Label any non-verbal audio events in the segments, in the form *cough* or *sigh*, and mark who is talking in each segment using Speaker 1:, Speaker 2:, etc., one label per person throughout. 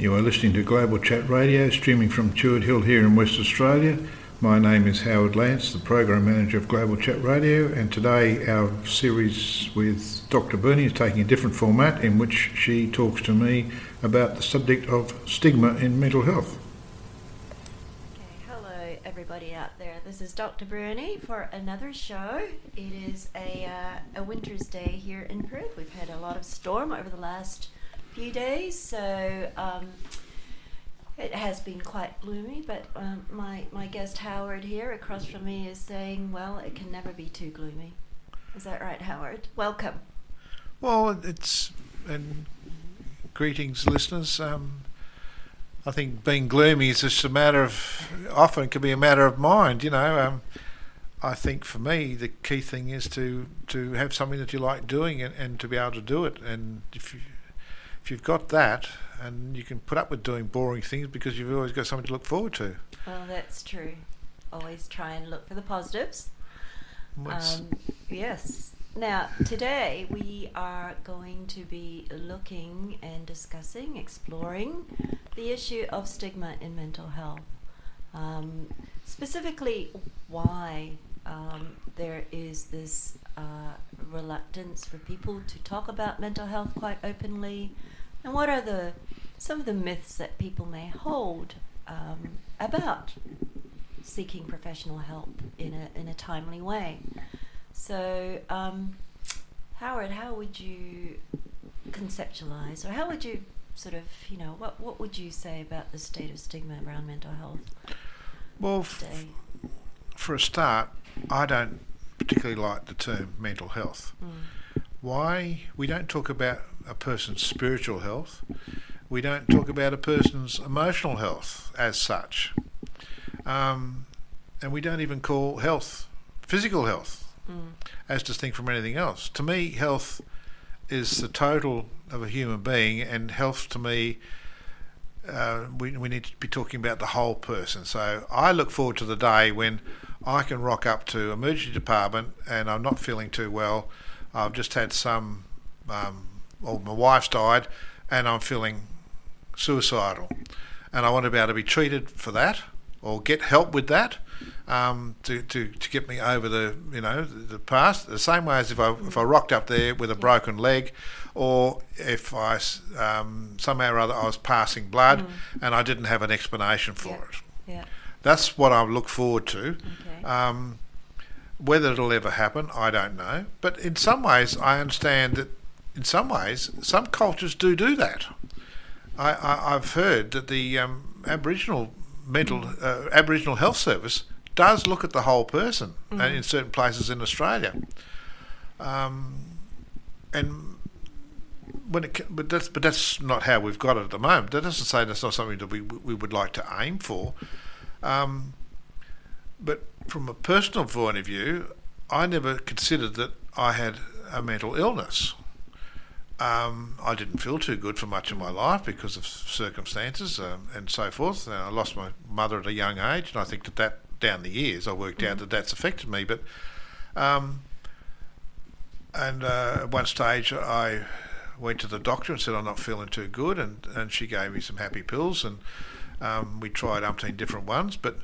Speaker 1: You are listening to Global Chat Radio, streaming from Tuart Hill here in West Australia. My name is Howard Lance, the Program Manager of Global Chat Radio, and today our series with Dr. Bernie is taking a different format in which she talks to me about the subject of stigma in mental health.
Speaker 2: Okay, hello everybody out there. This is Dr. Bernie for another show. It is a, uh, a winter's day here in Perth. We've had a lot of storm over the last few days, so um, it has been quite gloomy. But um, my my guest Howard here across from me is saying, "Well, it can never be too gloomy." Is that right, Howard? Welcome.
Speaker 3: Well, it's and greetings, listeners. Um, I think being gloomy is just a matter of often can be a matter of mind. You know, um, I think for me the key thing is to to have something that you like doing and, and to be able to do it. And if you if you've got that, and you can put up with doing boring things because you've always got something to look forward to.
Speaker 2: Well, that's true. Always try and look for the positives. Um, yes. Now, today we are going to be looking and discussing, exploring the issue of stigma in mental health. Um, specifically, why um, there is this uh, reluctance for people to talk about mental health quite openly, and what are the some of the myths that people may hold um, about seeking professional help in a in a timely way. So, um, Howard, how would you conceptualize, or how would you sort of, you know, what what would you say about the state of stigma around mental health
Speaker 3: well, f- for a start, I don't particularly like the term mental health.
Speaker 2: Mm.
Speaker 3: Why? We don't talk about a person's spiritual health. We don't talk about a person's emotional health as such. Um, and we don't even call health physical health
Speaker 2: Mm.
Speaker 3: as distinct from anything else. To me, health is the total of a human being, and health to me, uh, we, we need to be talking about the whole person. So I look forward to the day when I can rock up to emergency department and I'm not feeling too well. I've just had some, um, or my wife's died, and I'm feeling suicidal, and I want to be able to be treated for that or get help with that um, to, to, to get me over the you know the, the past. The same way as if I if I rocked up there with a broken leg, or if I um, somehow or other I was passing blood and I didn't have an explanation for
Speaker 2: Yeah.
Speaker 3: it.
Speaker 2: Yeah.
Speaker 3: That's what I look forward to.
Speaker 2: Okay.
Speaker 3: Um, whether it'll ever happen, I don't know. But in some ways, I understand that in some ways, some cultures do do that. I, I, I've heard that the um, Aboriginal mental uh, Aboriginal Health Service does look at the whole person uh, in certain places in Australia. Um, and when it, but that's but that's not how we've got it at the moment. That doesn't say that's not something that we we would like to aim for. Um, but from a personal point of view, I never considered that I had a mental illness. Um, I didn't feel too good for much of my life because of circumstances um, and so forth. I lost my mother at a young age, and I think that that down the years I worked out that that's affected me. But um, and uh, at one stage I went to the doctor and said I'm not feeling too good, and, and she gave me some happy pills, and um, we tried umpteen different ones, but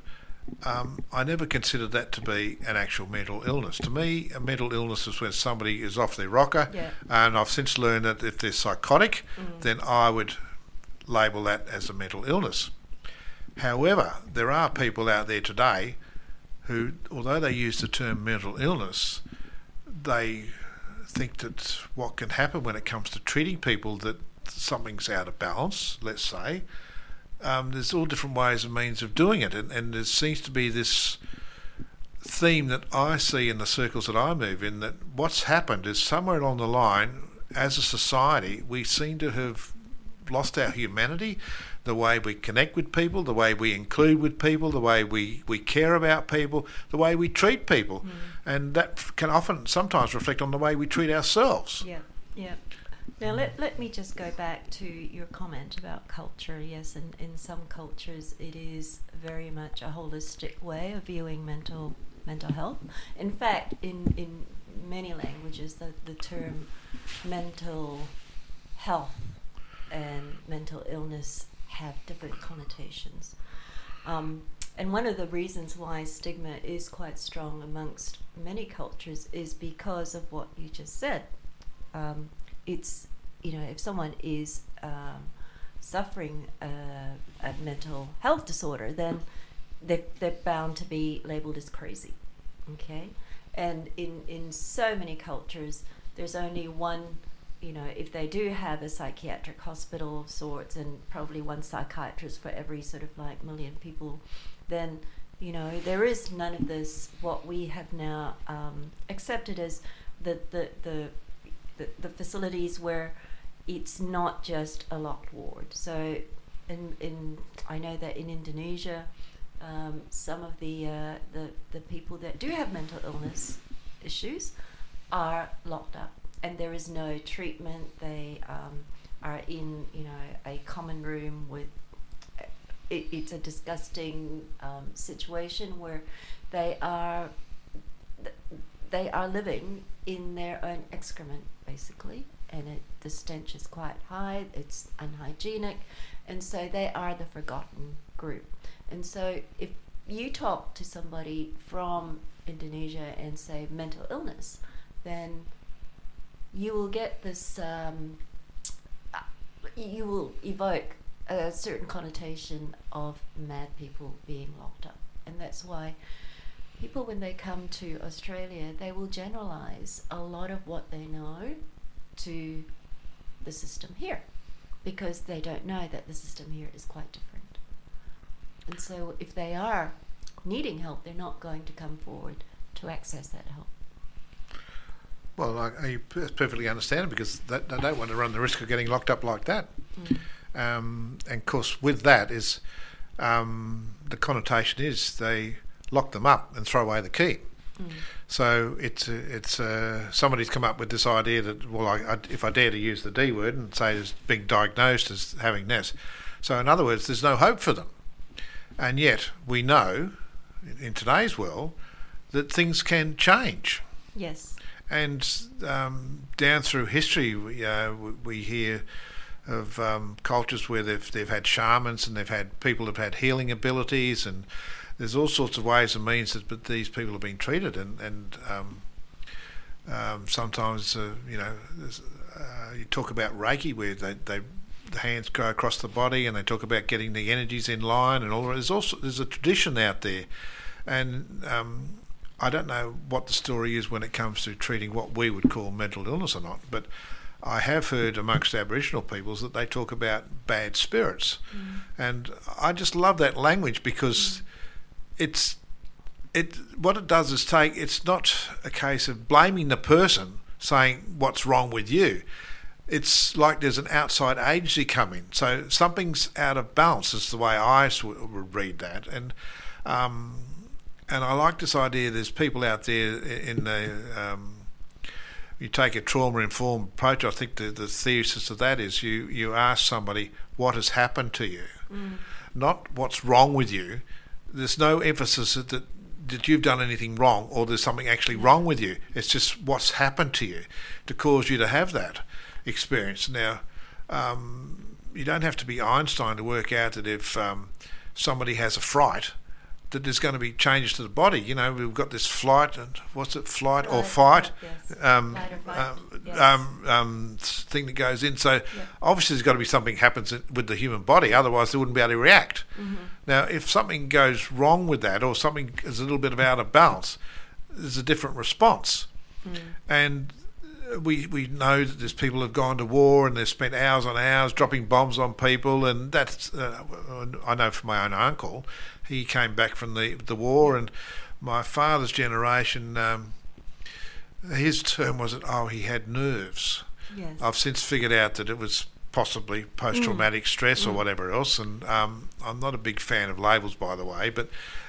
Speaker 3: um, I never considered that to be an actual mental illness. To me, a mental illness is when somebody is off their rocker,
Speaker 2: Yeah.
Speaker 3: and I've since learned that if they're psychotic, then I would label that as a mental illness. However, there are people out there today who, although they use the term mental illness, they think that what can happen when it comes to treating people that something's out of balance, let's say, um, there's all different ways and means of doing it, and, and there seems to be this theme that I see in the circles that I move in that what's happened is somewhere along the line, as a society, we seem to have lost our humanity, the way we connect with people, the way we include with people, the way we, we care about people, the way we treat people. And that can often sometimes reflect on the way we treat ourselves.
Speaker 2: Yeah, yeah. Now let, let me just go back to your comment about culture. Yes, and in some cultures it is very much a holistic way of viewing mental mental health. In fact, in, in many languages the, the term mental health and mental illness have different connotations. Um, and one of the reasons why stigma is quite strong amongst many cultures is because of what you just said. Um, it's, you know, if someone is um, suffering a, a, mental health disorder, then they're, they're bound to be labeled as crazy. Okay? And in, in so many cultures, there's only one you know, if they do have a psychiatric hospital of sorts and probably one psychiatrist for every sort of like million people, then you know there is none of this what we have now um, accepted as the the, the the the facilities where it's not just a locked ward. So, in in I know that in Indonesia, um, some of the uh, the the people that do have mental illness issues are locked up, and there is no treatment. They um, are in you know a common room with it, it's a disgusting um, situation where they are they are living in their own excrement basically and it, the stench is quite high it's unhygienic and so they are the forgotten group and so if you talk to somebody from Indonesia and say mental illness then you will get this um, uh, you will evoke a certain connotation of mad people being locked up. And that's why people, when they come to Australia, they will generalize a lot of what they know to the system here because they don't know that the system here is quite different. And so if they are needing help, they're not going to come forward to access that help.
Speaker 3: Well, I, I perfectly understand because they, they don't want to run the risk of getting locked up like that. Mm. Um, and of course, with that is um, the connotation is they lock them up and throw away the key. Mm. So it's it's uh, somebody's come up with this idea that well, I, I, if I dare to use the D word and say it's being diagnosed as having this, so in other words, there's no hope for them, and yet we know in today's world that things can change.
Speaker 2: Yes.
Speaker 3: And um, down through history, we, uh, we hear of um, cultures where they've they've had shamans and they've had people who've had healing abilities and there's all sorts of ways and means that but these people are being treated and and um, um, sometimes uh, you know uh, you talk about Reiki where they, they the hands go across the body and they talk about getting the energies in line and all there's also there's a tradition out there and um, I don't know what the story is when it comes to treating what we would call mental illness or not but I have heard amongst Aboriginal peoples that they talk about bad spirits, mm. and I just love that language because mm. It's it. What it does is take. It's not a case of blaming the person, saying what's wrong with you. It's like there's an outside agency coming, so something's out of balance. Is the way I would read that, and um, and I like this idea. There's people out there in the um, you take a trauma informed approach, I think the, the thesis of that is you, you ask somebody what has happened to you, mm. not what's wrong with you. There's no emphasis that, that, that you've done anything wrong or there's something actually wrong with you. It's just what's happened to you to cause you to have that experience. Now, um, you don't have to be Einstein to work out that if um, somebody has a fright, that there's going to be changes to the body. You know, we've got this flight and what's it, flight, or fight,
Speaker 2: yes. um,
Speaker 3: um, yes. um, um, thing that goes in. So obviously, there's got to be something happens with the human body. Otherwise, they wouldn't be able to react. Mm-hmm. Now, if something goes wrong with that, or something is a little bit of out of balance, there's a different response. Mm. And we we know that there's people who've gone to war and they've spent hours on hours dropping bombs on people, and that's uh, I know from my own uncle he came back from the the war, and my father's generation, um, his term was that oh he had nerves.
Speaker 2: Yes.
Speaker 3: I've since figured out that it was possibly post traumatic mm. stress mm. or whatever else, and um, I'm not a big fan of labels by the way, but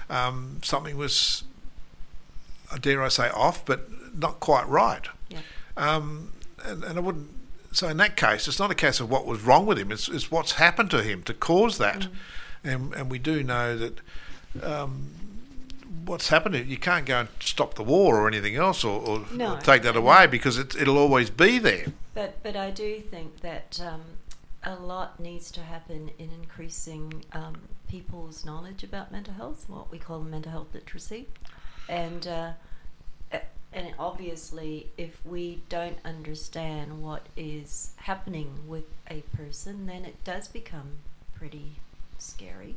Speaker 3: um, something was, dare I say, off, but not quite right.
Speaker 2: Yeah.
Speaker 3: Um, and, and I wouldn't. So in that case, it's not a case of what was wrong with him; it's, it's what's happened to him to cause that. Mm and and we do know that. Um, what's happening? You can't go and stop the war or anything else, or, or,
Speaker 2: no,
Speaker 3: or take that away because it, it'll always be there.
Speaker 2: But but I do think that um, a lot needs to happen in increasing um, people's knowledge about mental health, what we call mental health literacy, and uh, and obviously, if we don't understand what is happening with a person, then it does become pretty scary,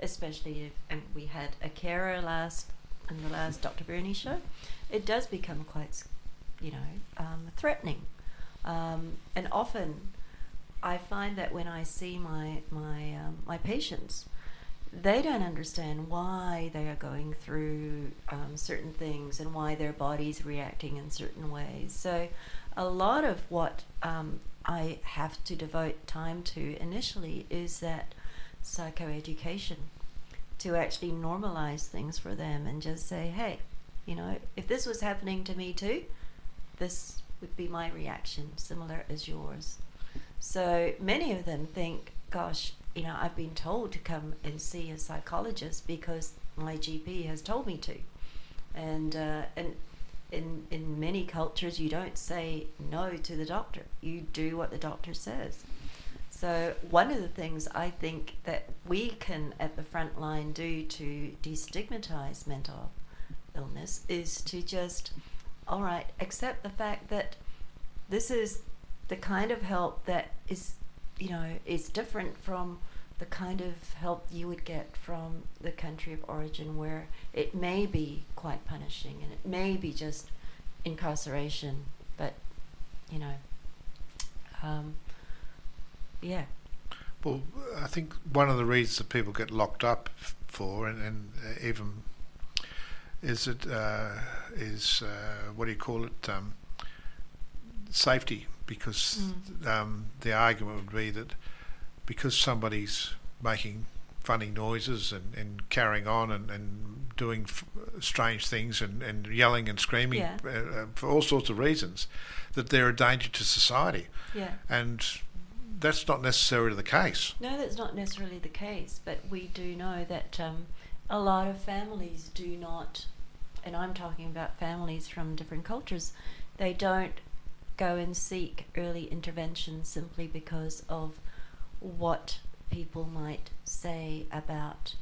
Speaker 2: especially if and we had a carer last in the last Dr. Bernie show. It does become quite, you know, um, threatening, um, and often I find that when I see my my um, my patients, they don't understand why they are going through um, certain things and why their body's reacting in certain ways. So, a lot of what um, I have to devote time to initially is that psychoeducation to actually normalize things for them and just say, hey, you know, if this was happening to me too, this would be my reaction, similar as yours. So many of them think, gosh, you know, I've been told to come and see a psychologist because my GP has told me to. And, uh, and in, in many cultures, you don't say no to the doctor, you do what the doctor says. So, one of the things I think that we can at the front line do to destigmatize mental illness is to just, all right, accept the fact that this is the kind of help that is, you know, is different from the kind of help you would get from the country of origin where it may be quite punishing and it may be just incarceration, but, you know, um, yeah.
Speaker 3: Well, I think one of the reasons that people get locked up for, and, and uh, even is it uh, is uh, what do you call it? Um, safety because mm. um, the argument would be that because somebody's making funny noises and, and carrying on and, and doing f- strange things and, and yelling and screaming
Speaker 2: yeah.
Speaker 3: uh, uh, for all sorts of reasons, that they're a danger to society.
Speaker 2: Yeah.
Speaker 3: And that's not necessarily the case.
Speaker 2: No, that's not necessarily the case, but we do know that um, a lot of families do not, and I'm talking about families from different cultures, they don't go and seek early intervention simply because of what people might say about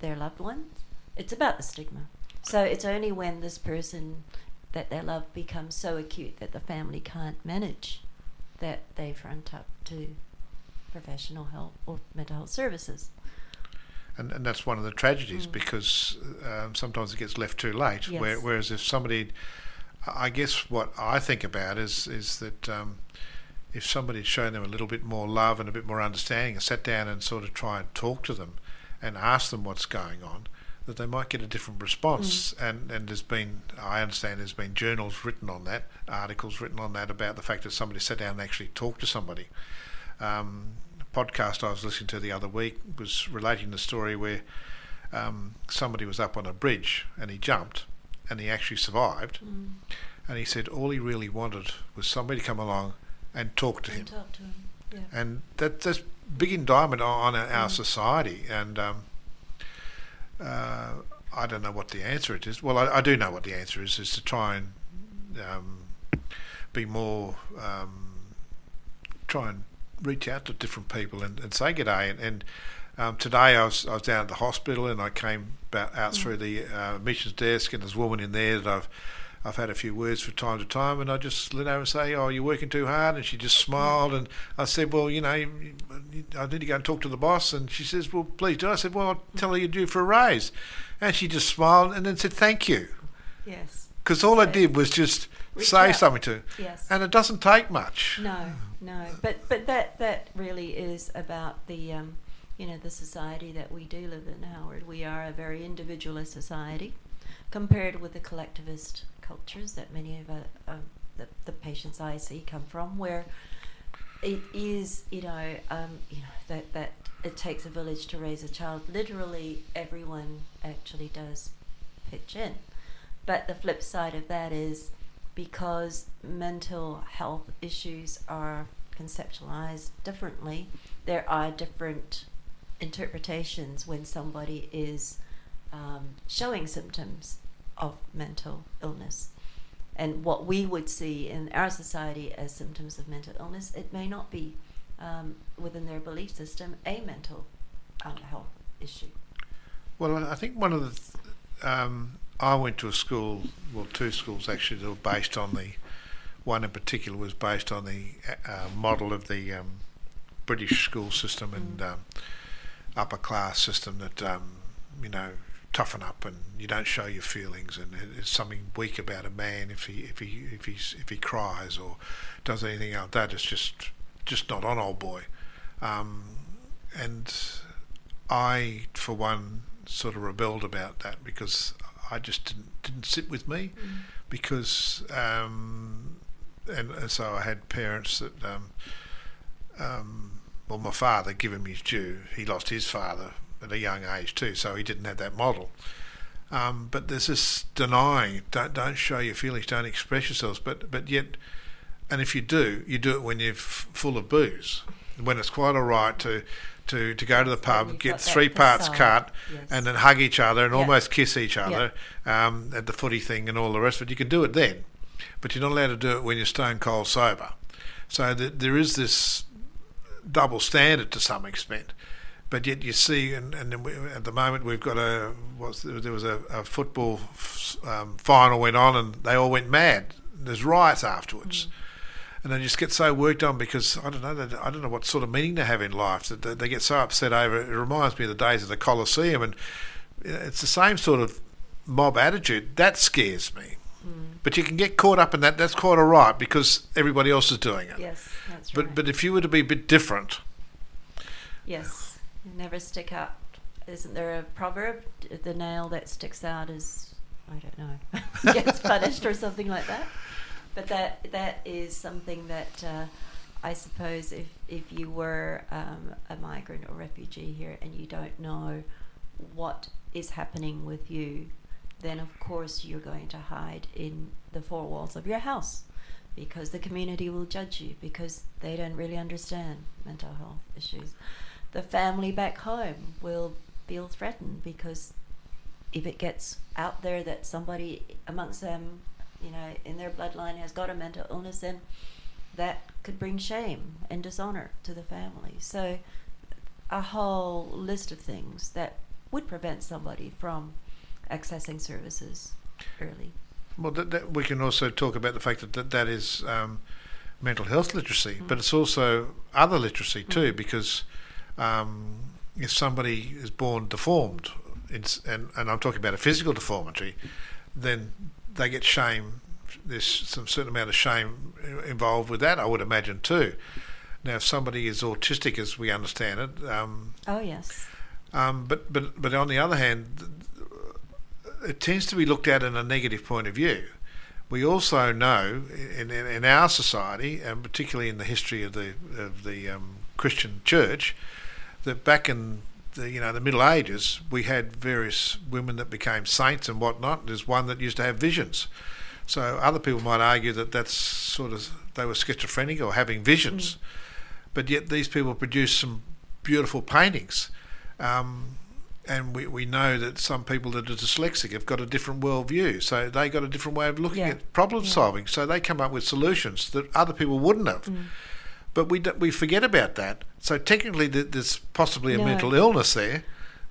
Speaker 2: their loved ones. It's about the stigma. So it's only when this person that they love becomes so acute that the family can't manage that they front up to professional help or mental health services.
Speaker 3: And, and that's one of the tragedies
Speaker 2: Mm.
Speaker 3: because um, sometimes it gets left too late.
Speaker 2: Yes.
Speaker 3: Where, whereas if somebody, I guess what I think about is is that um, if somebody had shown them a little bit more love and a bit more understanding and sat down and sort of try and talk to them and ask them what's going on, that they might get a different response. And and there's been, I understand, there's been journals written on that, articles written on that about the fact that somebody sat down and actually talked to somebody. Um, podcast I was listening to the other week was relating the story where um, somebody was up on a bridge and he jumped and he actually survived.
Speaker 2: Mm.
Speaker 3: And he said all he really wanted was somebody to come along and talk to him.
Speaker 2: And talk to him. Yeah.
Speaker 3: And that, that's big indictment on our, our
Speaker 2: Mm.
Speaker 3: society. And um, uh, I don't know what the answer it is. Well, I, I do know what the answer is: is to try and um, be more, um, try and reach out to different people and, and say g'day. And, and um, today I was I was down at the hospital and I came about out
Speaker 2: Mm.
Speaker 3: through the uh, admissions desk and there's a woman in there that I've I've had a few words from time to time, and I just let her and say, "Oh, you're working too hard," and she just smiled. And I said, "Well, you know, I need to go and talk to the boss." And she says, "Well, please do." I said, "Well, I'll tell her you're due for a raise," and she just smiled and then said, "Thank you,"
Speaker 2: Yes.
Speaker 3: because all I did was just say
Speaker 2: out.
Speaker 3: something to her,
Speaker 2: Yes.
Speaker 3: and it doesn't take much.
Speaker 2: No, no, but but that that really is about the um, you know the society that we do live in, Howard. We are a very individualist society, compared with the collectivist cultures that many of uh, um, the the patients I see come from, where it is you know um, you know that that it takes a village to raise a child. Literally, everyone actually does pitch in, but the flip side of that is because mental health issues are conceptualized differently, there are different interpretations when somebody is um, showing symptoms of mental illness. And what we would see in our society as symptoms of mental illness, it may not be um, within their belief system a mental um, health issue.
Speaker 3: Well, I think one of the. Th- um, I went to a school, well, two schools actually, that were based on the. One in particular was based on the uh, model of the um, British school system and
Speaker 2: Mm.
Speaker 3: um, upper class system that, um, you know, toughen up and you don't show your feelings and it's something weak about a man if he if he if he's if he cries or does anything like that. It's just just not on, old boy. Um, and I, for one, sort of rebelled about that because I just didn't didn't sit with me because um, and, and so I had parents that um, um, well my father give him his due he lost his father at a young age too so he didn't have that model um, but there's this denying don't don't show your feelings don't express yourselves but but yet and if you do you do it when you're f- full of booze when it's quite all right to to, to go to the pub,
Speaker 2: you've
Speaker 3: get three parts
Speaker 2: facade,
Speaker 3: cut,
Speaker 2: yes.
Speaker 3: and then hug each other and
Speaker 2: Yeah.
Speaker 3: almost kiss each other um, at the footy thing and all the rest of it. You can do it then, but you're not allowed to do it when you're stone cold sober. So th- there is this double standard to some extent. But yet you see, and, and then we, at the moment we've got a what's there was a, a football f- um, final went on and they all went mad. There's riots afterwards and they just get so worked on because I don't know they- I don't know what sort of meaning they have in life that they, they get so upset over it. It reminds me of the days of the Colosseum, and it's the same sort of mob attitude that scares me. But you can get caught up in that. That's quite all right because everybody else is doing it.
Speaker 2: Yes, that's
Speaker 3: But
Speaker 2: right.
Speaker 3: but if you were to be a bit different,
Speaker 2: yes, never stick out. Isn't there a proverb? The nail that sticks out is I don't know *laughs* gets punished or something like that. But that that is something that uh, I suppose if if you were um, a migrant or refugee here and you don't know what is happening with you, then of course you're going to hide in the four walls of your house because the community will judge you because they don't really understand mental health issues. The family back home will feel threatened because if it gets out there that somebody amongst them, you know, in their bloodline has got a mental illness, then that could bring shame and dishonor to the family. So, a whole list of things that would prevent somebody from accessing services early.
Speaker 3: well, that, that we can also talk about the fact that that, that is um, mental health literacy, but it's also other literacy too, because um, if somebody is born deformed, it's, and, and I'm talking about a physical deformity, then they get shame. There's some certain amount of shame involved with that, I would imagine too. Now, if somebody is autistic, as we understand it, um,
Speaker 2: Oh yes.
Speaker 3: um, but but but on the other hand, it tends to be looked at in a negative point of view. We also know in, in, in our society, and particularly in the history of the of the um, Christian Church, that back in the you know the Middle Ages, we had various women that became saints and whatnot. There's one that used to have visions. So other people might argue that that's sort of they were schizophrenic or having visions, but yet these people produced some beautiful paintings. Um, and we, we know that some people that are dyslexic have got a different worldview, so they got a different way of looking
Speaker 2: Yeah.
Speaker 3: at problem
Speaker 2: Yeah.
Speaker 3: solving. So they come up with solutions that other people wouldn't have. But we we forget about that. So technically, there's possibly a
Speaker 2: No.
Speaker 3: mental illness there.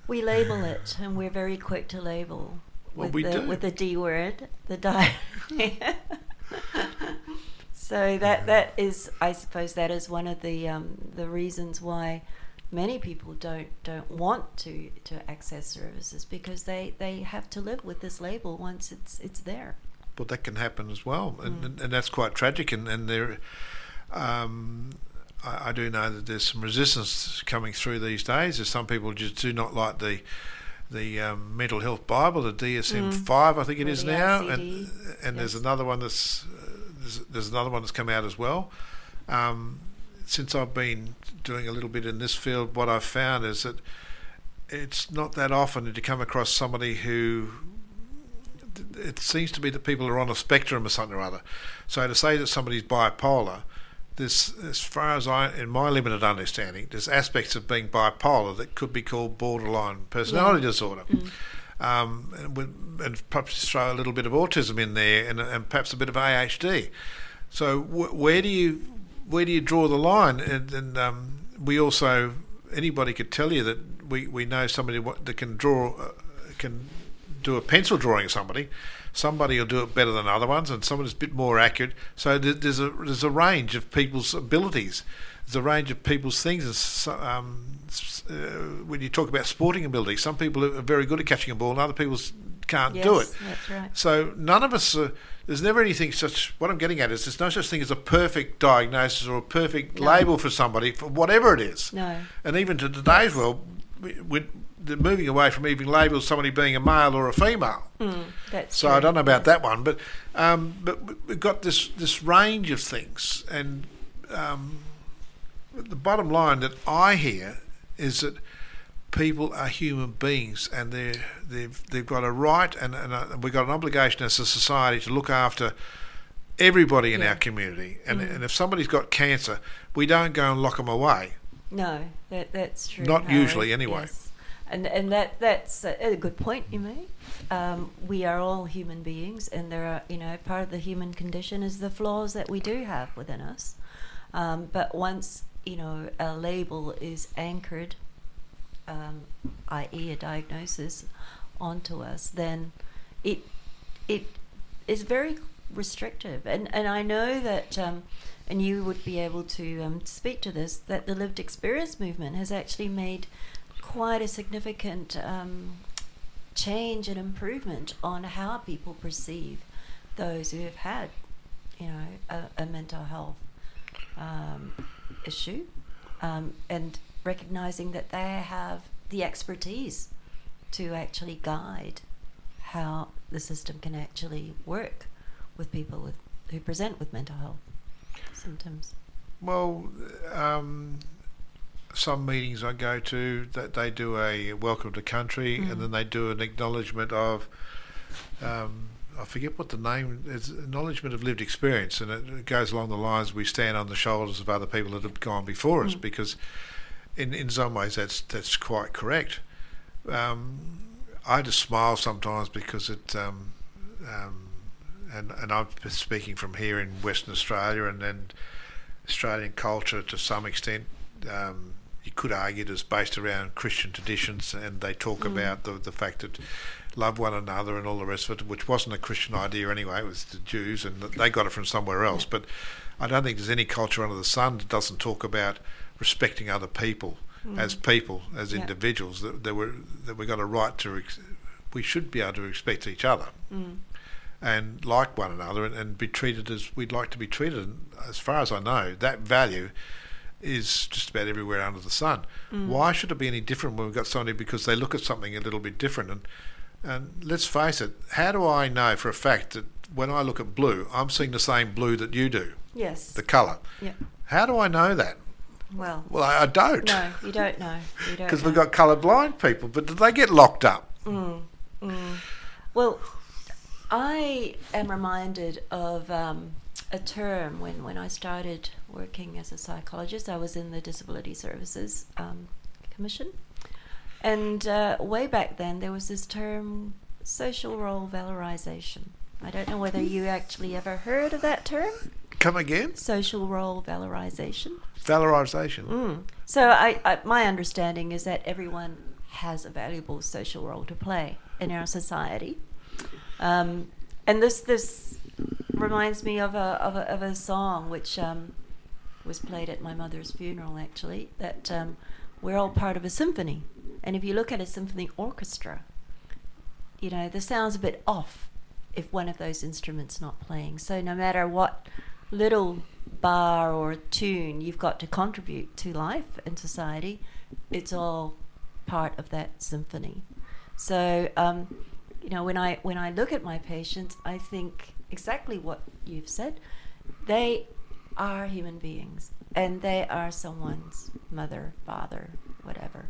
Speaker 2: We label it, and we're very quick to label
Speaker 3: Well,
Speaker 2: with
Speaker 3: we
Speaker 2: the
Speaker 3: do.
Speaker 2: with the D word, the diarrhea. *laughs* so that that is, I suppose, that is one of the um, the reasons why many people don't don't want to to access services because they they have to live with this label once it's it's there.
Speaker 3: But that can happen as well, and,
Speaker 2: Mm.
Speaker 3: and, and that's quite tragic. And, and there, um, I, I do know that there's some resistance coming through these days. There's some people just do not like the the um, mental health Bible, the DSM
Speaker 2: Mm.
Speaker 3: five, I think it
Speaker 2: Or
Speaker 3: is now,
Speaker 2: ICD,
Speaker 3: and and there's another one that's uh, there's, there's another one that's come out as well. Um, since I've been doing a little bit in this field, what I've found is that it's not that often that you come across somebody who it seems to be that people are on a spectrum or something or other. So to say that somebody's bipolar, there's, as far as I, in my limited understanding, there's aspects of being bipolar that could be called borderline personality
Speaker 2: Yeah.
Speaker 3: disorder.
Speaker 2: Mm.
Speaker 3: Um, and, and perhaps throw a little bit of autism in there, and, and perhaps a bit of ADHD. So wh- where do you where do you draw the line? And, and um, we also anybody could tell you that we, we know somebody that can draw uh, can do a pencil drawing of somebody. Somebody will do it better than other ones, and someone is a bit more accurate. So there's a there's a range of people's abilities. There's a range of people's things. Um, uh, when you talk about sporting ability, some people are very good at catching a ball, and other people can't
Speaker 2: yes,
Speaker 3: do it.
Speaker 2: That's right.
Speaker 3: So none of us. Are, there's never anything such. What I'm getting at is there's no such thing as a perfect diagnosis or a perfect
Speaker 2: No.
Speaker 3: label for somebody for whatever it is.
Speaker 2: No.
Speaker 3: And even to today's world, we, we, moving away from even labels somebody being a male or a female.
Speaker 2: Mm, that's
Speaker 3: So
Speaker 2: true.
Speaker 3: I don't know about that one, but um, but we- we've got this this range of things, and um, the bottom line that I hear is that people are human beings, and they they've they've got a right, and, and uh we've got an obligation as a society to look after everybody in
Speaker 2: Yeah.
Speaker 3: our community. And
Speaker 2: Mm.
Speaker 3: and if somebody's got cancer, we don't go and lock them away.
Speaker 2: No, that that's true.
Speaker 3: Not
Speaker 2: Howard,
Speaker 3: usually, anyway.
Speaker 2: Yes. And and that that's a, a good point you make. Um, we are all human beings, and there are you know part of the human condition is the flaws that we do have within us. Um, but once you know a label is anchored, um, i.e., a diagnosis, onto us, then it it is very restrictive. And and I know that, um, and you would be able to um, speak to this, that the lived experience movement has actually made quite a significant um, change and improvement on how people perceive those who have had, you know, a, a mental health um, issue, um, and recognizing that they have the expertise to actually guide how the system can actually work with people with who present with mental health symptoms.
Speaker 3: Well, um, some meetings I go to that they do a welcome to country,
Speaker 2: Mm.
Speaker 3: and then they do an acknowledgement of. Um, I forget what the name is. Acknowledgement of lived experience, and it, it goes along the lines: we stand on the shoulders of other people that have gone before us,
Speaker 2: Mm.
Speaker 3: because in in some ways that's that's quite correct. Um, I just smile sometimes because it. Um, um, and, and I'm speaking from here in Western Australia and, then Australian culture to some extent. Um, you could argue it is based around Christian traditions, and they talk
Speaker 2: Mm.
Speaker 3: about the, the fact that love one another and all the rest of it, which wasn't a Christian idea anyway. It was the Jews, and they got it from somewhere else. But I don't think there's any culture under the sun that doesn't talk about respecting other people as people, as
Speaker 2: Yeah.
Speaker 3: individuals. That, that we that we got a right to. We should be able to respect each other
Speaker 2: Mm.
Speaker 3: and like one another and, and be treated as we'd like to be treated. And as far as I know, that value is just about everywhere under the sun.
Speaker 2: Mm.
Speaker 3: Why should it be any different when we've got somebody because they look at something a little bit different? And and let's face it, how do I know for a fact that when I look at blue, I'm seeing the same blue that you do,
Speaker 2: Yes.
Speaker 3: the colour?
Speaker 2: yeah.
Speaker 3: How do I know that?
Speaker 2: Well.
Speaker 3: Well, I, I don't.
Speaker 2: No, you don't know. You don't.
Speaker 3: Because we've got colour blind people, but do they get locked up?
Speaker 2: Mm, mm. Well, I am reminded of um, a term when, when I started working as a psychologist. I was in the Disability Services um, Commission. And uh, way back then, there was this term social role valorization. I don't know whether you actually ever heard of that term,
Speaker 3: Come again?
Speaker 2: social role valorization.
Speaker 3: Valorisation.
Speaker 2: Mm. So I, I, my understanding is that everyone has a valuable social role to play in our society, um, and this this reminds me of a of a, of a song which um, was played at my mother's funeral. Actually, that um, we're all part of a symphony, and if you look at a symphony orchestra, you know the sound's a bit off if one of those instruments not playing. So no matter what little bar or tune you've got to contribute to life and society, it's all part of that symphony. So um, you know when I when I look at my patients, I think exactly what you've said. They are human beings, and they are someone's mother, father, whatever,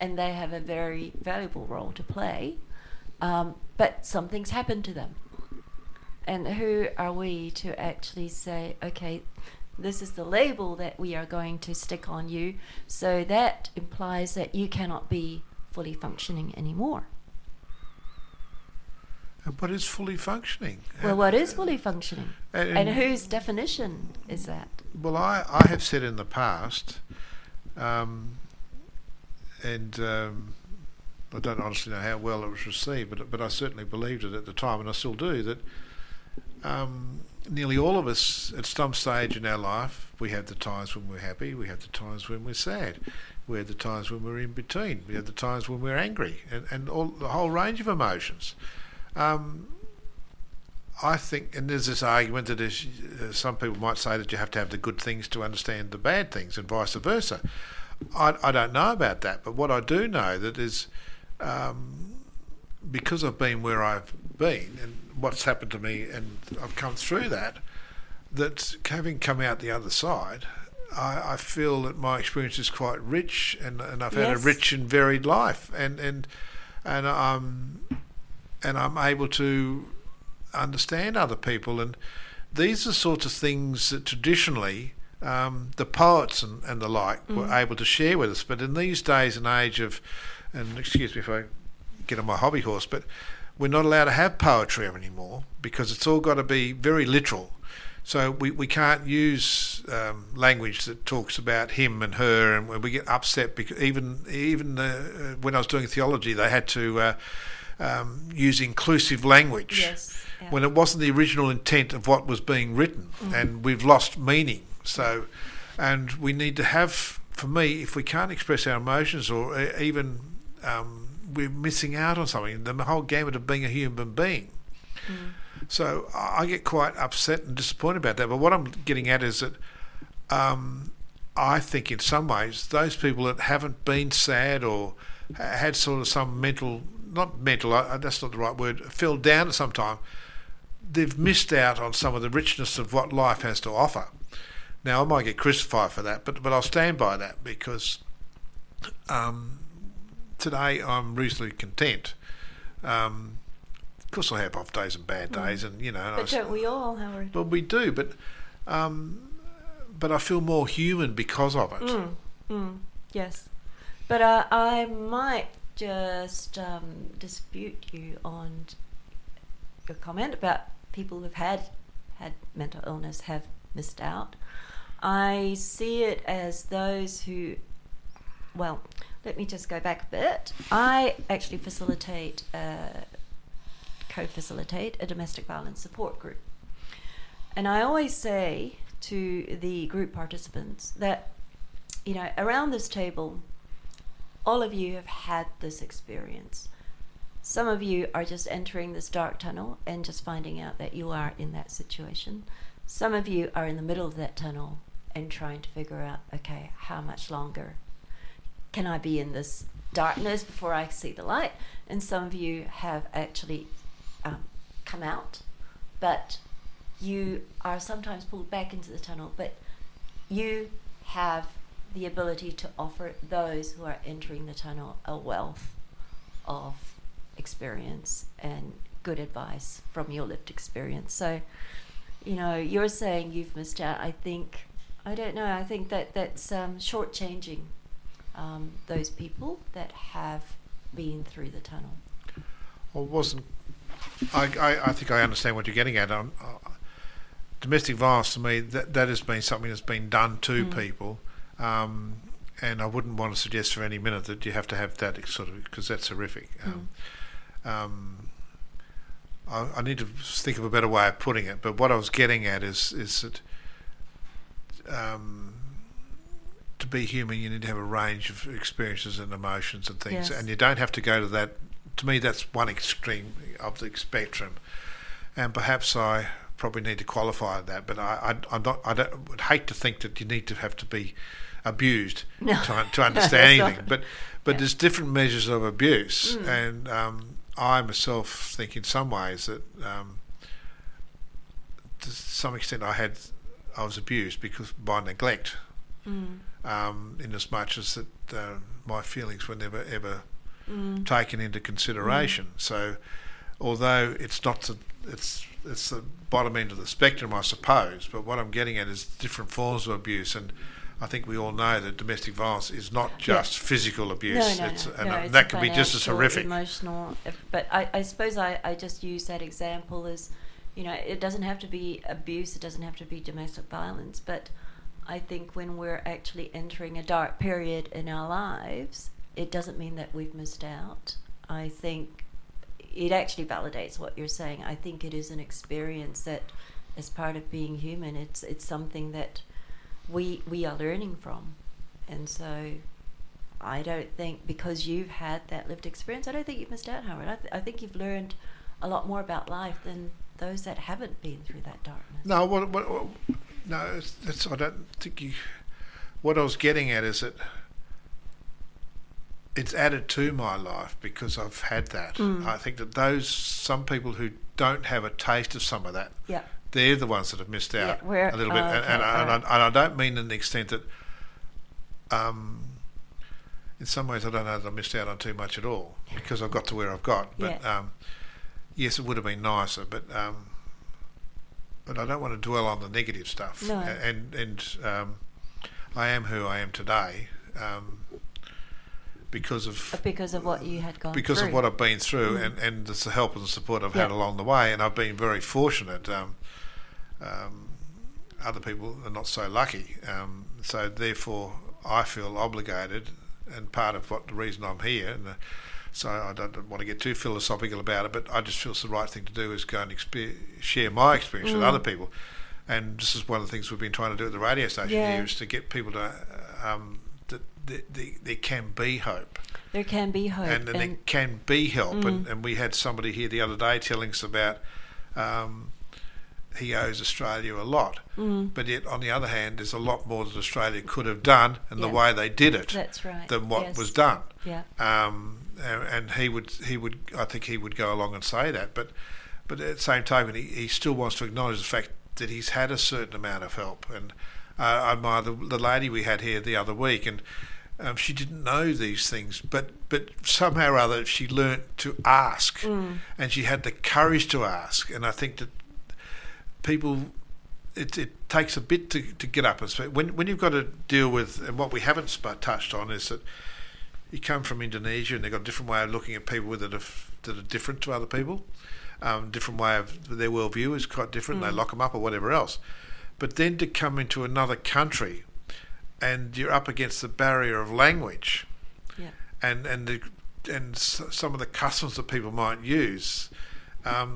Speaker 2: and they have a very valuable role to play. Um, but something's happened to them. And who are we to actually say, okay, this is the label that we are going to stick on you, so that implies that you cannot be fully functioning anymore.
Speaker 3: What is fully functioning?
Speaker 2: Well, what is fully functioning?
Speaker 3: And,
Speaker 2: And whose definition is that?
Speaker 3: Well, I, I have said in the past, um, and um, I don't honestly know how well it was received, but but I certainly believed it at the time, and I still do that. Um, nearly all of us, at some stage in our life, we have the times when we're happy, we have the times when we're sad, we have the times when we're in between, we have the times when we're angry, and and all the whole range of emotions. Um, I think, and there's this argument that is, uh, some people might say that you have to have the good things to understand the bad things, and vice versa. I, I don't know about that, but what I do know that is um, because I've been where I've been and what's happened to me, and I've come through that. That having come out the other side, I, I feel that my experience is quite rich, and, and I've had a rich and varied life, and and and I'm and I'm able to understand other people. And these are sorts of things that traditionally um, the poets and, and the like were able to share with us. But in these days and age of, and excuse me if I get on my hobby horse, but we're not allowed to have poetry anymore because it's all got to be very literal. So we, we can't use um, language that talks about him and her, and when we get upset because even even uh, when I was doing theology, they had to uh, um, use inclusive language
Speaker 2: Yes. yeah.
Speaker 3: when it wasn't the original intent of what was being written, and we've lost meaning. So, and we need to have, for me, if we can't express our emotions or even um, we're missing out on something, the whole gamut of being a human being. So I I get quite upset and disappointed about that. But what I'm getting at is that um, I think in some ways those people that haven't been sad or had sort of some mental, not mental, that's not the right word, fell down at some time, they've missed out on some of the richness of what life has to offer. Now I might get crucified for that, but but I'll stand by that because um, today I'm reasonably content. Um, of course, I have off days and bad days, and you know.
Speaker 2: But don't we all, Howard?
Speaker 3: well, we do, but um, but I feel more human because of it.
Speaker 2: Mm, mm, yes. But uh, I might just um, dispute you on your comment about people who've had had mental illness have missed out. I see it as those who, well, let me just go back a bit. I actually facilitate, uh, co-facilitate a domestic violence support group. And I always say to the group participants that, you know, around this table, all of you have had this experience. Some of you are just entering this dark tunnel and just finding out that you are in that situation. Some of you are in the middle of that tunnel and trying to figure out, okay, how much longer can I be in this darkness before I see the light? And some of you have actually um, come out, but you are sometimes pulled back into the tunnel, but you have the ability to offer those who are entering the tunnel a wealth of experience and good advice from your lived experience. So, you know, you're saying you've missed out. I think, I don't know, I think that that's um, shortchanging um, those people that have been through the tunnel.
Speaker 3: Well, wasn't I, I? I think I understand what you're getting at. Um, uh, domestic violence to me that that has been something that's been done to
Speaker 2: Mm.
Speaker 3: people, um, and I wouldn't want to suggest for any minute that you have to have that sort of because that's horrific. Um, um, I, I need to think of a better way of putting it. But what I was getting at is is that um, to be human, you need to have a range of experiences and emotions and things,
Speaker 2: Yes.
Speaker 3: and you don't have to go to that. To me, that's one extreme of the spectrum, and perhaps I probably need to qualify that. But I, I, I'm not. I don't, would hate to think that you need to have to be abused
Speaker 2: No.
Speaker 3: to, *laughs* to understand anything. But but
Speaker 2: Yeah.
Speaker 3: there's different measures of abuse,
Speaker 2: Mm.
Speaker 3: and um, I myself think in some ways that um, to some extent I had I was abused because by neglect,
Speaker 2: Mm.
Speaker 3: um, in as much as that uh, my feelings were never ever
Speaker 2: Mm.
Speaker 3: taken into consideration. So although it's not the it's it's the bottom end of the spectrum, I suppose. But what I'm getting at is different forms of abuse, and I think we all know that domestic violence is not just physical abuse.
Speaker 2: No, no,
Speaker 3: it's,
Speaker 2: no,
Speaker 3: and
Speaker 2: no, it's
Speaker 3: that can be just as horrific.
Speaker 2: Emotional, but I, I suppose I, I just use that example as, you know, it doesn't have to be abuse, it doesn't have to be domestic violence, but I think when we're actually entering a dark period in our lives, it doesn't mean that we've missed out. I think it actually validates what you're saying. I think it is an experience that, as part of being human, it's it's something that we we are learning from, and so I don't think because you've had that lived experience, I don't think you've missed out, Howard. I, th- I think you've learned a lot more about life than those that haven't been through that darkness.
Speaker 3: No, what, what, what, no, it's, I don't think you. What I was getting at is that it's added to my life because I've had that.
Speaker 2: Mm.
Speaker 3: I think that those some people who don't have a taste of some of that,
Speaker 2: Yeah.
Speaker 3: they're the ones that have missed out
Speaker 2: Yeah,
Speaker 3: a little bit. and, and, I, and. I, and I don't mean in the extent that. Um, in some ways, I don't know that I missed out on too much at all because I've got to where I've got. But
Speaker 2: Yeah.
Speaker 3: um, yes, it would have been nicer, but um, but I don't want to dwell on the negative stuff.
Speaker 2: No.
Speaker 3: And and um, I am who I am today um, because of
Speaker 2: because of what you had gone through.
Speaker 3: because
Speaker 2: through.
Speaker 3: of what I've been through
Speaker 2: Mm.
Speaker 3: and, and the help and support I've had along the way. And I've been very fortunate. Um, um, other people are not so lucky. Um, so therefore, I feel obligated, and part of what the reason I'm here. And uh, so I don't want to get too philosophical about it, but I just feel it's the right thing to do is go and exper- share my experience with
Speaker 2: Mm.
Speaker 3: other people. And this is one of the things we've been trying to do at the radio station
Speaker 2: Yeah.
Speaker 3: here is to get people to um, that there, there, there can be hope
Speaker 2: there can be hope.
Speaker 3: and, and there can be help. And,
Speaker 2: Mm.
Speaker 3: and we had somebody here the other day telling us about um, he owes Australia a lot,
Speaker 2: Mm.
Speaker 3: but yet on the other hand, there's a lot more that Australia could have done and the way they did it
Speaker 2: That's right.
Speaker 3: than what
Speaker 2: yes.
Speaker 3: was done.
Speaker 2: Yeah.
Speaker 3: Um, and, and he would he would I think he would go along and say that, but but at the same time, he, he still wants to acknowledge the fact that he's had a certain amount of help. And uh, I admire the, the lady we had here the other week, and um, she didn't know these things, but but somehow or other she learnt to ask,
Speaker 2: Mm.
Speaker 3: and she had the courage to ask. And I think that people. It, it takes a bit to, to get up and speak. When, when you've got to deal with, and what we haven't sp- touched on is that you come from Indonesia and they've got a different way of looking at people that are, that are different to other people. Um, different way of their worldview is quite different. They
Speaker 2: Mm.
Speaker 3: lock them up or whatever else. But then to come into another country and you're up against the barrier of language
Speaker 2: Yeah.
Speaker 3: and and the, and some of the customs that people might use, um,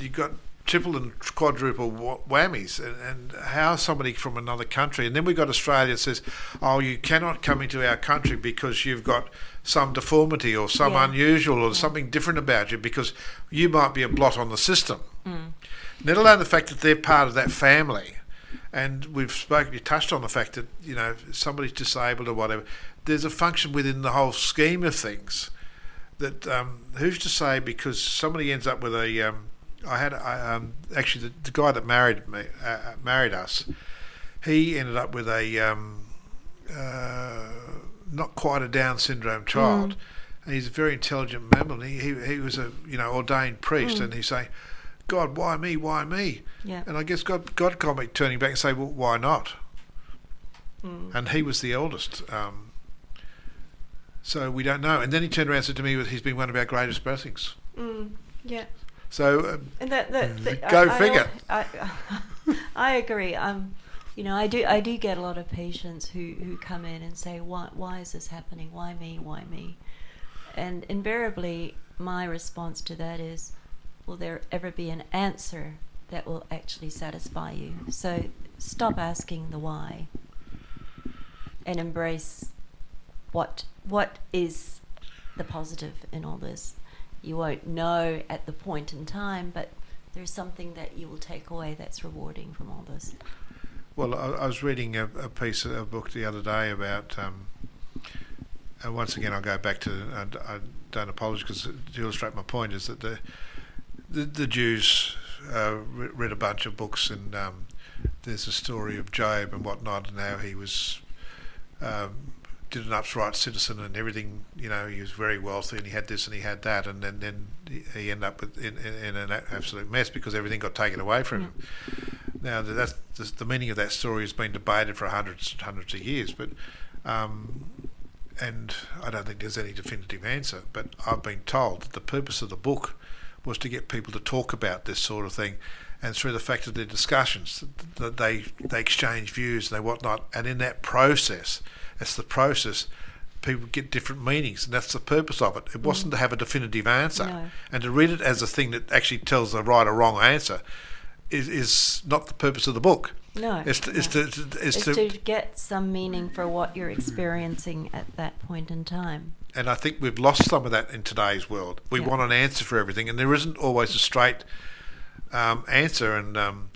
Speaker 3: you've got triple and quadruple whammies. And, and how somebody from another country, and then we've got Australia that says, "Oh, you cannot come into our country because you've got some deformity or some
Speaker 2: Yeah.
Speaker 3: unusual or something different about you because you might be a blot on the system."
Speaker 2: Mm.
Speaker 3: Let alone the fact that they're part of that family. And we've spoken, you touched on the fact that, you know, somebody's disabled or whatever. There's a function within the whole scheme of things that um, who's to say because somebody ends up with a. Um, I had I, um, actually the, the guy that married me, uh, married us. He ended up with a um, uh, not quite a Down syndrome child. And he's a very intelligent. And he, he he was a you know ordained priest,
Speaker 2: Mm.
Speaker 3: and he's saying, "God, why me? Why me?"
Speaker 2: Yeah.
Speaker 3: And I guess God God can't be turning back and say, "Well, why not?"
Speaker 2: Mm.
Speaker 3: And he was the eldest. Um, so we don't know. And then he turned around and said to me, "He's been one of our greatest blessings."
Speaker 2: Mm. Yeah.
Speaker 3: So um,
Speaker 2: And that, that, that
Speaker 3: Go
Speaker 2: I,
Speaker 3: figure.
Speaker 2: I, I, *laughs* I agree. Um, you know, I do. I do get a lot of patients who, who come in and say, "Why? Why is this happening? Why me? Why me?" And invariably, my response to that is, "Will there ever be an answer that will actually satisfy you?" So stop asking the why, and embrace what what is the positive in all this. You won't know at the point in time, but there's something that you will take away that's rewarding from all this.
Speaker 3: Well, I, I was reading a, a piece, of a book the other day about. Um, and once again, I'll go back to. I, I don't apologise because to illustrate my point is that the the, the Jews uh, re- read a bunch of books, and um, there's a story of Job and whatnot, and how he was um, did an upright citizen and everything. You know, he was very wealthy, and he had this and he had that, and then then he- ended up with in, in, in an absolute mess because everything got taken away from him. Now that's, the, the meaning of that story has been debated for hundreds and hundreds of years, but um, and I don't think there's any definitive answer. But I've been told that the purpose of the book was to get people to talk about this sort of thing, and through the fact of their discussions, that they they exchange views and they whatnot, and in that process, it's the process. People get different meanings, and that's the purpose of it. It mm. wasn't to have a definitive answer,
Speaker 2: No.
Speaker 3: and to read it as a thing that actually tells the right or wrong answer is, is not the purpose of the book.
Speaker 2: No.
Speaker 3: It's to,
Speaker 2: no.
Speaker 3: to, to, it's
Speaker 2: It's
Speaker 3: to,
Speaker 2: to get some meaning for what you're experiencing at that point in time.
Speaker 3: and I think we've lost some of that in today's world. We
Speaker 2: Yeah.
Speaker 3: want an answer for everything, and there isn't always a straight um, answer, and um,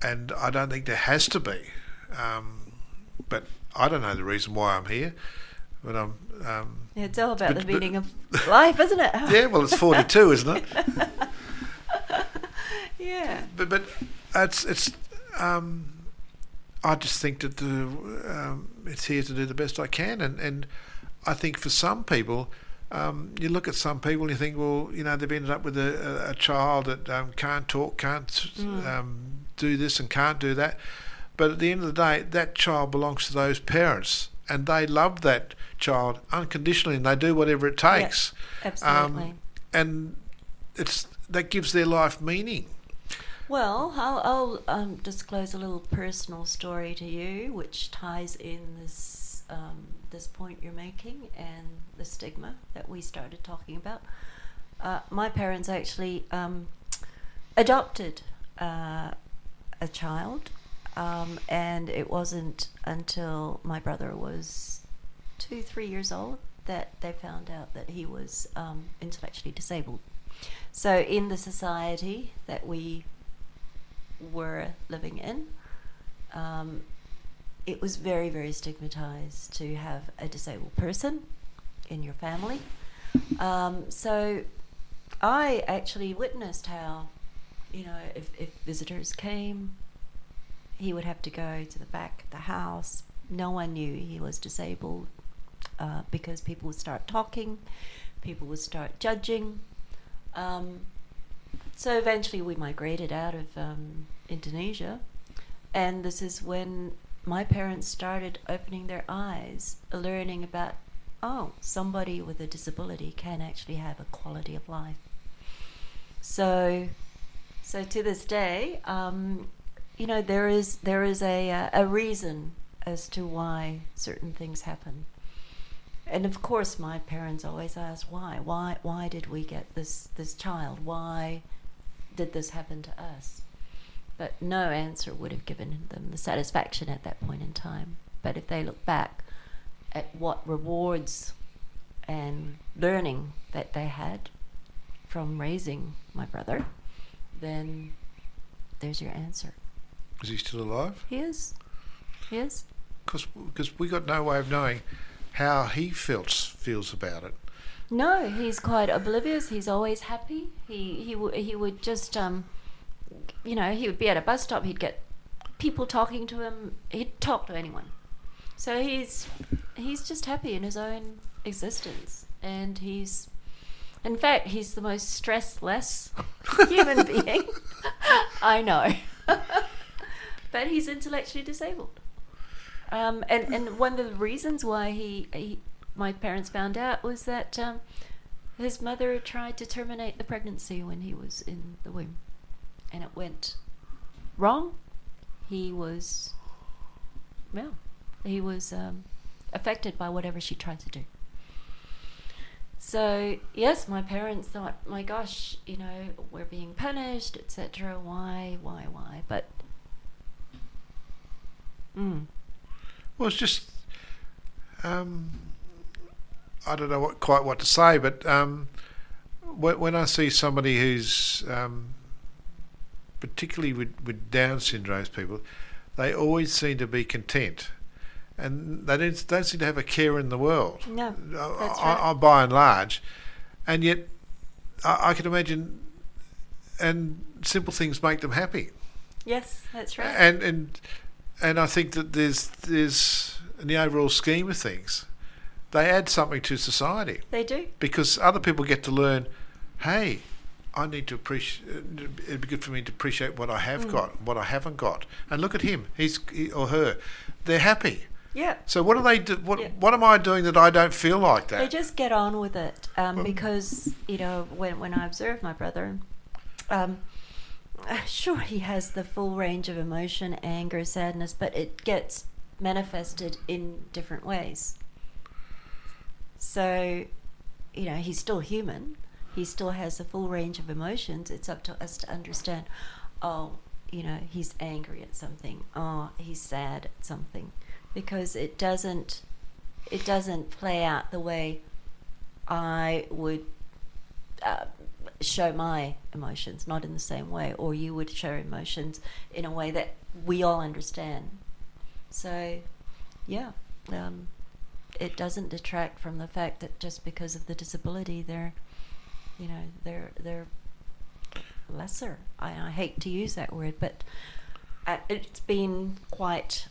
Speaker 3: and I don't think there has to be. Um, but I don't know the reason why I'm here, but I'm. Um,
Speaker 2: It's all about
Speaker 3: But-
Speaker 2: the
Speaker 3: but-
Speaker 2: meaning of *laughs* life, isn't it?
Speaker 3: yeah, well, it's 42, isn't it? *laughs*
Speaker 2: yeah.
Speaker 3: But but it's it's. Um, I just think that the um, it's here to do the best I can, and and I think for some people. Um, you look at some people and you think, well, you know, they've ended up with a, a, a child that um, can't talk, can't
Speaker 2: Mm.
Speaker 3: um, do this, and can't do that. But at the end of the day, that child belongs to those parents, and they love that child unconditionally, and they do whatever it takes.
Speaker 2: Absolutely.
Speaker 3: Um, and it's that gives their life meaning.
Speaker 2: Well, I'll, I'll um, disclose a little personal story to you, which ties in this um, this point you're making and the stigma that we started talking about. Uh, my parents actually um, adopted uh, a child, um, and it wasn't until my brother was two, three years old that they found out that he was um, intellectually disabled. So, in the society that we were living in, um, it was very, very stigmatized to have a disabled person in your family. Um, so, I actually witnessed how, you know, if, if visitors came, he would have to go to the back of the house. No one knew he was disabled uh, because people would start talking, people would start judging. Um, so eventually we migrated out of um, Indonesia, and this is when my parents started opening their eyes, learning about oh, somebody with a disability can actually have a quality of life. So, so to this day, um, you know, there is there is a uh, a reason as to why certain things happen. And of course, my parents always ask why, why, why did we get this this child? Why did this happen to us? But no answer would have given them the satisfaction at that point in time. But if they look back at what rewards and learning that they had from raising my brother, then there's your answer.
Speaker 3: Is he still alive?
Speaker 2: He is. He is.
Speaker 3: Because we got no way of knowing how he feels feels about it.
Speaker 2: No, he's quite oblivious. He's always happy. He he w- he would just um, you know, he would be at a bus stop. He'd get people talking to him. He'd talk to anyone. So he's he's just happy in his own existence, and he's, in fact, he's the most stressless *laughs* human being *laughs* I know. *laughs* but he's intellectually disabled. Um, and, and one of the reasons why he, he my parents found out was that um, his mother tried to terminate the pregnancy when he was in the womb, and it went wrong. He was, well, he was um, affected by whatever she tried to do. So yes, my parents thought, my gosh, you know, we're being punished, etc. Why, why, why? But, mm,
Speaker 3: Well, it's just um, I don't know what quite what to say, but um, when, when I see somebody who's um, particularly with, with Down syndrome people, they always seem to be content, and they don't, don't seem to have a care in the world.
Speaker 2: No,
Speaker 3: I-
Speaker 2: that's
Speaker 3: I,
Speaker 2: right.
Speaker 3: I, by and large, and yet I, I can imagine, and simple things make them happy.
Speaker 2: yes, that's right.
Speaker 3: And and and I think that there's there's in the overall scheme of things, they add something to society
Speaker 2: they do.
Speaker 3: because other people get to learn, hey, I need to appreciate. It'd be good for me to appreciate what I have
Speaker 2: Mm.
Speaker 3: got, what I haven't got, and look at him. He's he, or her. They're happy.
Speaker 2: Yeah.
Speaker 3: So what are they do? What
Speaker 2: Yeah.
Speaker 3: what am I doing that I don't feel like that?
Speaker 2: They just get on with it um,
Speaker 3: Well-
Speaker 2: because you know when when I observe my brother, um, *laughs* sure he has the full range of emotion, anger, sadness, but it gets manifested in different ways. So, you know, he's still human. He still has a full range of emotions. It's up to us to understand. Oh, you know, he's angry at something. Oh, he's sad at something, because it doesn't it doesn't play out the way I would uh, show my emotions, not in the same way, or you would show emotions in a way that we all understand. So, yeah, um, it doesn't detract from the fact that just because of the disability, they're, you know, they're they're lesser. I, I hate to use that word, but uh, it's been quite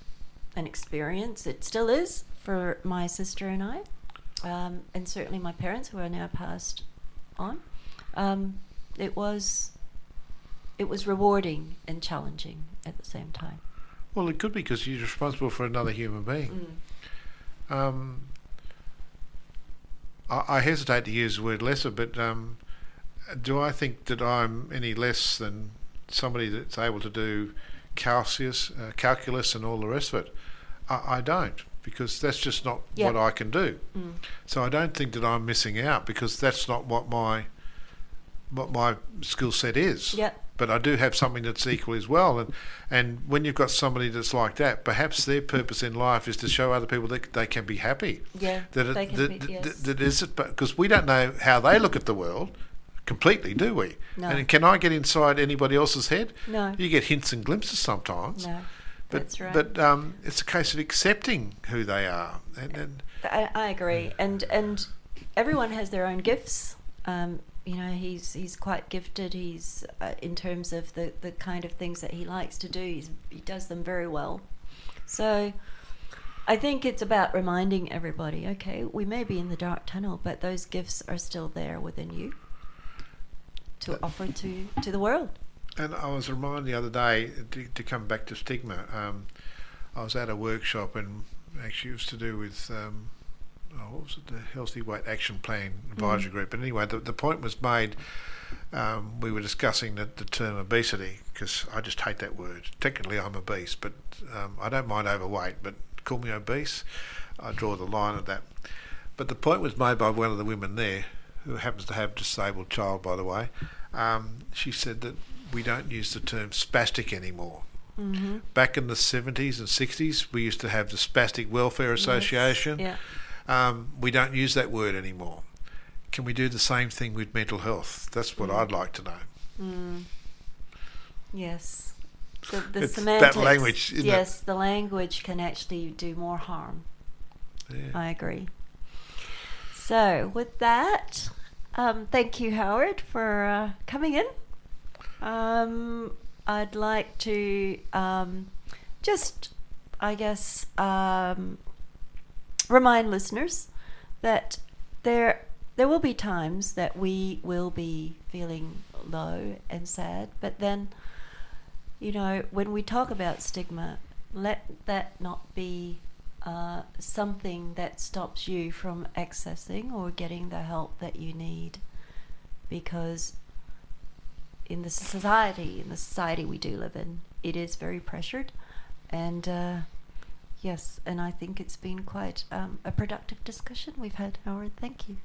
Speaker 2: an experience. It still is for my sister and I, um, and certainly my parents who are now passed on. Um, it was it was rewarding and challenging at the same time.
Speaker 3: Well, it could be because you're responsible for another human being.
Speaker 2: Mm.
Speaker 3: Um, I, I hesitate to use the word lesser, but um, do I think that I'm any less than somebody that's able to do calculus, uh, calculus, and all the rest of it? I, I don't, because that's just not
Speaker 2: Yeah.
Speaker 3: what I can do.
Speaker 2: Mm.
Speaker 3: So I don't think that I'm missing out because that's not what my what my skill set is.
Speaker 2: Yeah.
Speaker 3: But I do have something that's equal as well, and and when you've got somebody that's like that, perhaps their purpose in life is to show other people that they can be happy.
Speaker 2: Yeah,
Speaker 3: That it,
Speaker 2: they can
Speaker 3: that,
Speaker 2: be,
Speaker 3: that-
Speaker 2: yes.
Speaker 3: that is it, because we don't know how they look at the world completely, do we?
Speaker 2: No.
Speaker 3: And can I get inside anybody else's head?
Speaker 2: No.
Speaker 3: You get hints and glimpses sometimes.
Speaker 2: No,
Speaker 3: But,
Speaker 2: that's right.
Speaker 3: But um, it's a case of accepting who they are, and, and
Speaker 2: I, I agree, and and everyone has their own gifts. Um, you know, he's he's quite gifted. He's uh, in terms of the the kind of things that he likes to do. He's, he does them very well. So, I think it's about reminding everybody. Okay, we may be in the dark tunnel, but those gifts are still there within you to offer to to the world.
Speaker 3: And I was reminded the other day to, to come back to stigma. Um, I was at a workshop and actually it was to do with um, oh, what was it, the Healthy Weight Action Plan Advisory
Speaker 2: Mm.
Speaker 3: Group. But anyway, the, the point was made. Um, we were discussing the, the term obesity because I just hate that word. Technically, I'm obese, but um, I don't mind overweight. But call me obese, I draw the line at that. But the point was made by one of the women there, who happens to have a disabled child, by the way. Um, she said that we don't use the term spastic anymore.
Speaker 2: Mm-hmm.
Speaker 3: Back in the 70s and 60s, we used to have the Spastic Welfare Association.
Speaker 2: Yeah.
Speaker 3: Um, we don't use that word anymore. Can we do the same thing with mental health? That's what
Speaker 2: Mm.
Speaker 3: I'd like to know.
Speaker 2: Mm. Yes. The, the
Speaker 3: It's that
Speaker 2: semantics.
Speaker 3: language, isn't it?
Speaker 2: yes, the language can actually do more harm.
Speaker 3: Yeah.
Speaker 2: I agree. So, with that, um, thank you, Howard, for uh, coming in. Um, I'd like to um, just, I guess, um, remind listeners that there there will be times that we will be feeling low and sad, but then, you know, when we talk about stigma, let that not be uh, something that stops you from accessing or getting the help that you need, because in the society, in the society we do live in, it is very pressured, and uh, yes, and I think it's been quite um, a productive discussion we've had, Howard. Thank you.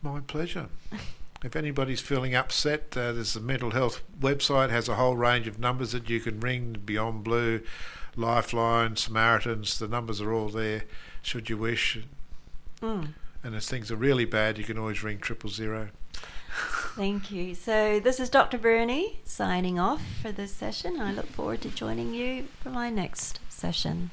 Speaker 3: My pleasure. *laughs* if anybody's feeling upset, uh, there's the mental health website has a whole range of numbers that you can ring. Beyond Blue, Lifeline, Samaritans. The numbers are all there. Should you wish,
Speaker 2: Mm.
Speaker 3: and if things are really bad, you can always ring triple zero. *laughs*
Speaker 2: Thank you. So, this is Dr. Bernie signing off for this session. I look forward to joining you for my next session.